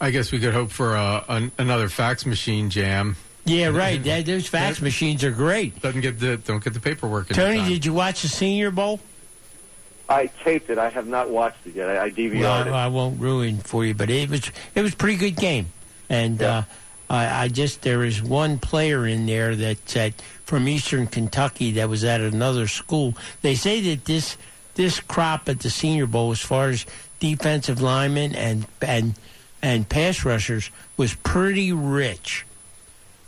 I guess we could hope for a, an, another fax machine jam. Yeah, right. That, those fax machines are great. Doesn't get the don't get the paperwork. in Tony, time. did you watch the Senior Bowl? I taped it. I have not watched it yet. I, I DVR'd Well, it. I won't ruin for you, but it was it was a pretty good game, and uh, I, I just there is one player in there that said from Eastern Kentucky that was at another school. They say that this this crop at the Senior Bowl, as far as defensive linemen and and and pass rushers, was pretty rich.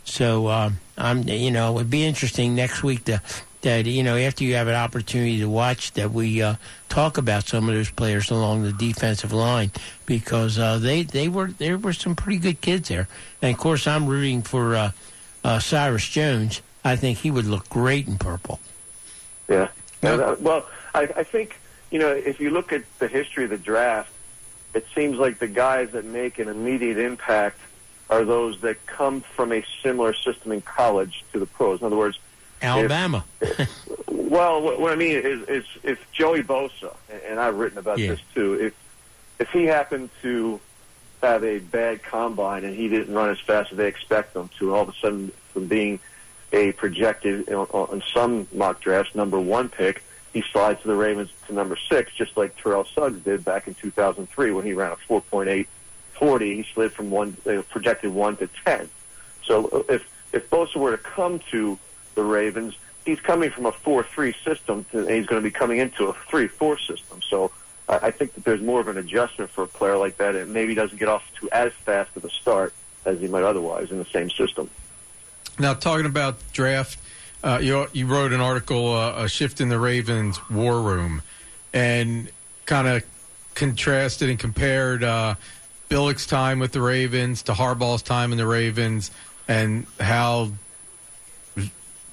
So um, I'm, you know, it'd be interesting next week to that you know after you have an opportunity to watch that we uh, talk about some of those players along the defensive line because uh, they they were there were some pretty good kids there, and of course I'm rooting for uh, uh, Cyrus Jones. I think he would look great in purple. Yeah. And, well, I, I think you know if you look at the history of the draft, it seems like the guys that make an immediate impact are those that come from a similar system in college to the pros. In other words, Alabama. well, what, what I mean is, is if Joey Bosa, and- I've written about Yeah. this too, if if he happened to have a bad combine and he didn't run as fast as they expect him to, and all of a sudden from being a projected know, on some mock drafts number one pick, he slides to the Ravens to number six, just like Terrell Suggs did back in 2003 when he ran a 4.8 40. He slid from one uh, projected one to 10. So uh, if if Bosa were to come to the Ravens, he's coming from a 4-3 system, to, and he's going to be coming into a 3-4 system. So I, I think that there's more of an adjustment for a player like that, and maybe doesn't get off to as fast of a start as he might otherwise in the same system. Now, talking about draft, uh, you you wrote an article, uh, a shift in the Ravens war room, and kind of contrasted and compared uh, Billick's time with the Ravens to Harbaugh's time in the Ravens, and how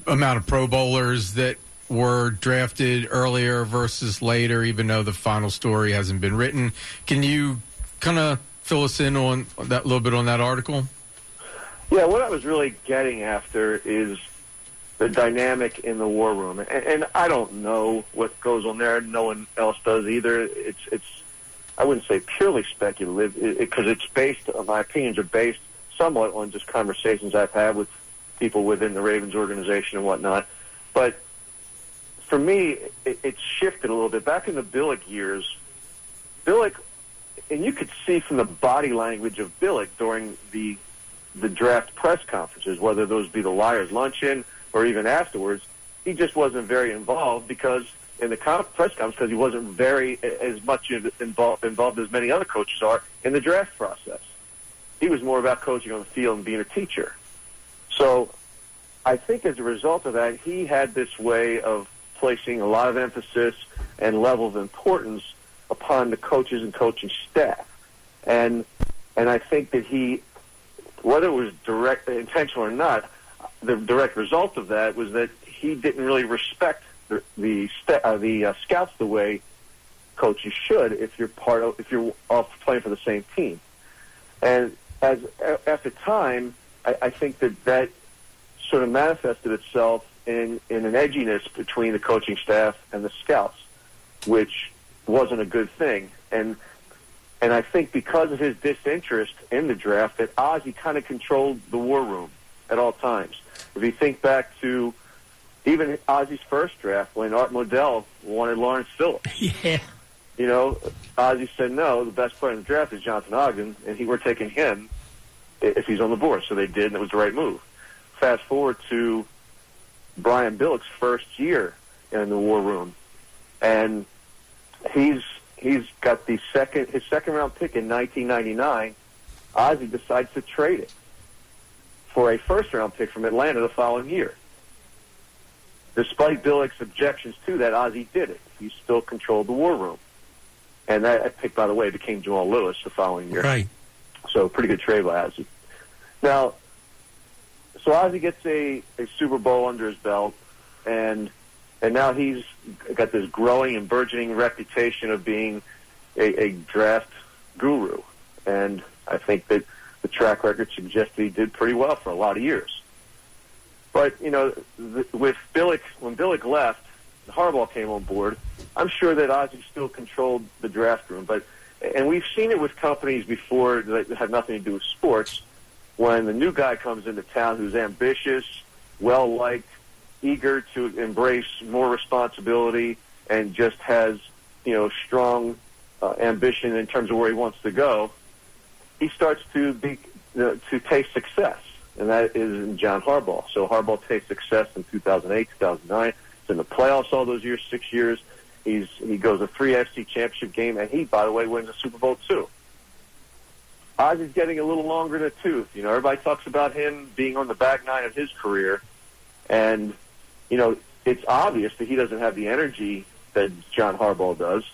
amount of Pro Bowlers that were drafted earlier versus later, even though the final story hasn't been written. Can you kind of fill us in on that little bit on that article? Yeah, what I was really getting after is the dynamic in the war room, and, and I don't know what goes on there. No one else does either. It's it's I wouldn't say purely speculative because it's based. My opinions are based somewhat on just conversations I've had with people within the Ravens organization and whatnot. But for me, it, it's shifted a little bit. Back in the Billick years, Billick, and you could see from the body language of Billick during the the draft press conferences, whether those be the Liars Luncheon or even afterwards, he just wasn't very involved because in the press conference because he wasn't very as much involved involved as many other coaches are in the draft process. He was more about coaching on the field and being a teacher. So I think as a result of that, he had this way of placing a lot of emphasis and level of importance upon the coaches and coaching staff. And and I think that he whether it was direct intentional or not, the direct result of that was that he didn't really respect the the, uh, the uh, scouts the way coaches should if you're part of if you're off playing for the same team. And as a- after time, I, I think that that sort of manifested itself in in an edginess between the coaching staff and the scouts, which wasn't a good thing. And and I think because of his disinterest in the draft, that Ozzie kind of controlled the war room at all times. If you think back to even Ozzie's first draft, when Art Modell wanted Lawrence Phillips, Yeah. you know, Ozzie said no. The best player in the draft is Jonathan Ogden, and he we're taking him if he's on the board. So they did, and it was the right move. Fast forward to Brian Billick's first year in the war room, and he's he's got the second his second round pick in 1999. Ozzie decides to trade it for a first round pick from Atlanta the following year. Despite Billick's objections to that, Ozzie did it. He still controlled the war room. And that, pick, by the way, became Jamal Lewis the following year. Right. So pretty good trade by Ozzie. Now, so Ozzie gets a, a Super Bowl under his belt, and and now he's got this growing and burgeoning reputation of being a, a draft guru. And I think that the track record suggests he did pretty well for a lot of years. But you know, th- with Billick, when Billick left, Harbaugh came on board. I'm sure that Ozzie still controlled the draft room, but and we've seen it with companies before that have nothing to do with sports. When the new guy comes into town who's ambitious, well liked, eager to embrace more responsibility, and just has you know strong uh, ambition in terms of where he wants to go, he starts to be uh, to taste success, and that is in John Harbaugh. So Harbaugh tastes success in 2008, 2009. He's in the playoffs all those years, six years. He's he goes a three AFC championship game, and he, by the way, wins a Super Bowl too. Ozzie's getting a little longer in the tooth. You know, everybody talks about him being on the back nine of his career, and you know, it's obvious that he doesn't have the energy that John Harbaugh does.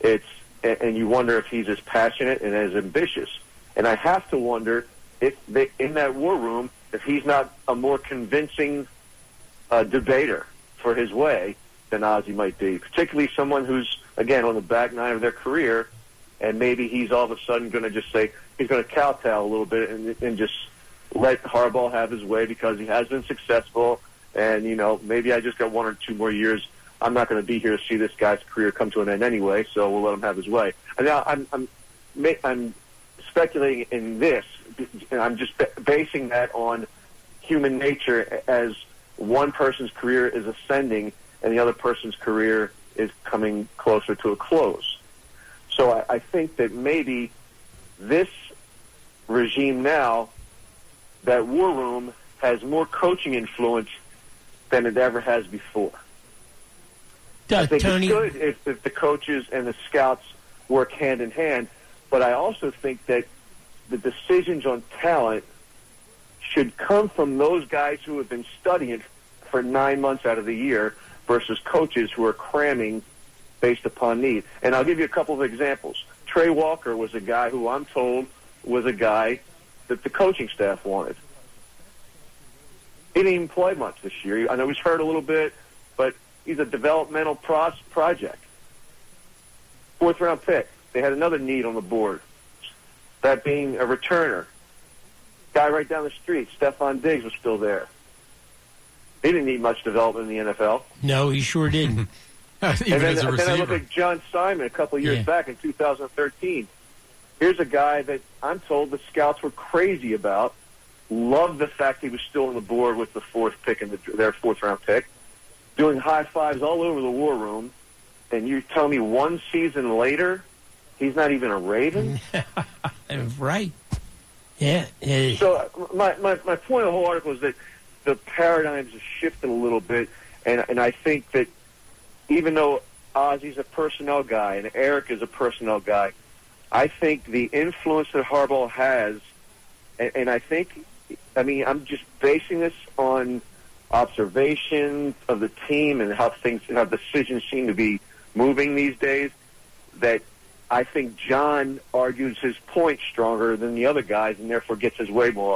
It's and you wonder if he's as passionate and as ambitious. And I have to wonder if they, in that war room, if he's not a more convincing uh, debater for his way than Ozzie might be, particularly someone who's again on the back nine of their career, and maybe he's all of a sudden going to just say he's going to kowtow a little bit and, and just let Harbaugh have his way because he has been successful, and you know maybe I just got one or two more years I'm not going to be here to see this guy's career come to an end anyway, so we'll let him have his way. And now I'm I'm I'm speculating in this, and I'm just basing that on human nature as one person's career is ascending and the other person's career is coming closer to a close. So I, I think that maybe this regime now, that war room has more coaching influence than it ever has before. I think Tony, it's good if, if the coaches and the scouts work hand in hand, but I also think that the decisions on talent should come from those guys who have been studying for nine months out of the year versus coaches who are cramming based upon need. And I'll give you a couple of examples. Tray Walker was a guy who I'm told was a guy that the coaching staff wanted. He didn't even play much this year. I know he's hurt a little bit, but he's a developmental project. Fourth round pick. They had another need on the board, that being a returner. Guy right down the street, Stefon Diggs, was still there. He didn't need much development in the NFL. No, he sure didn't. Even and then, as a then I look at John Simon a couple of years Yeah. back in 2013. Here's a guy that I'm told the scouts were crazy about. Loved the fact he was still on the board with the fourth pick in the, their fourth round pick, doing high fives all over the war room. And you tell me one season later, he's not even a Raven. right. Yeah. So uh, my, my, my point of the whole article is that the paradigms have shifted a little bit, and and I think that even though Ozzie's a personnel guy and Eric is a personnel guy, I think the influence that Harbaugh has, and, and I think, I mean, I'm just basing this on observation of the team and how things, how decisions seem to be moving these days. That I think John argues his point stronger than the other guys, and therefore gets his way more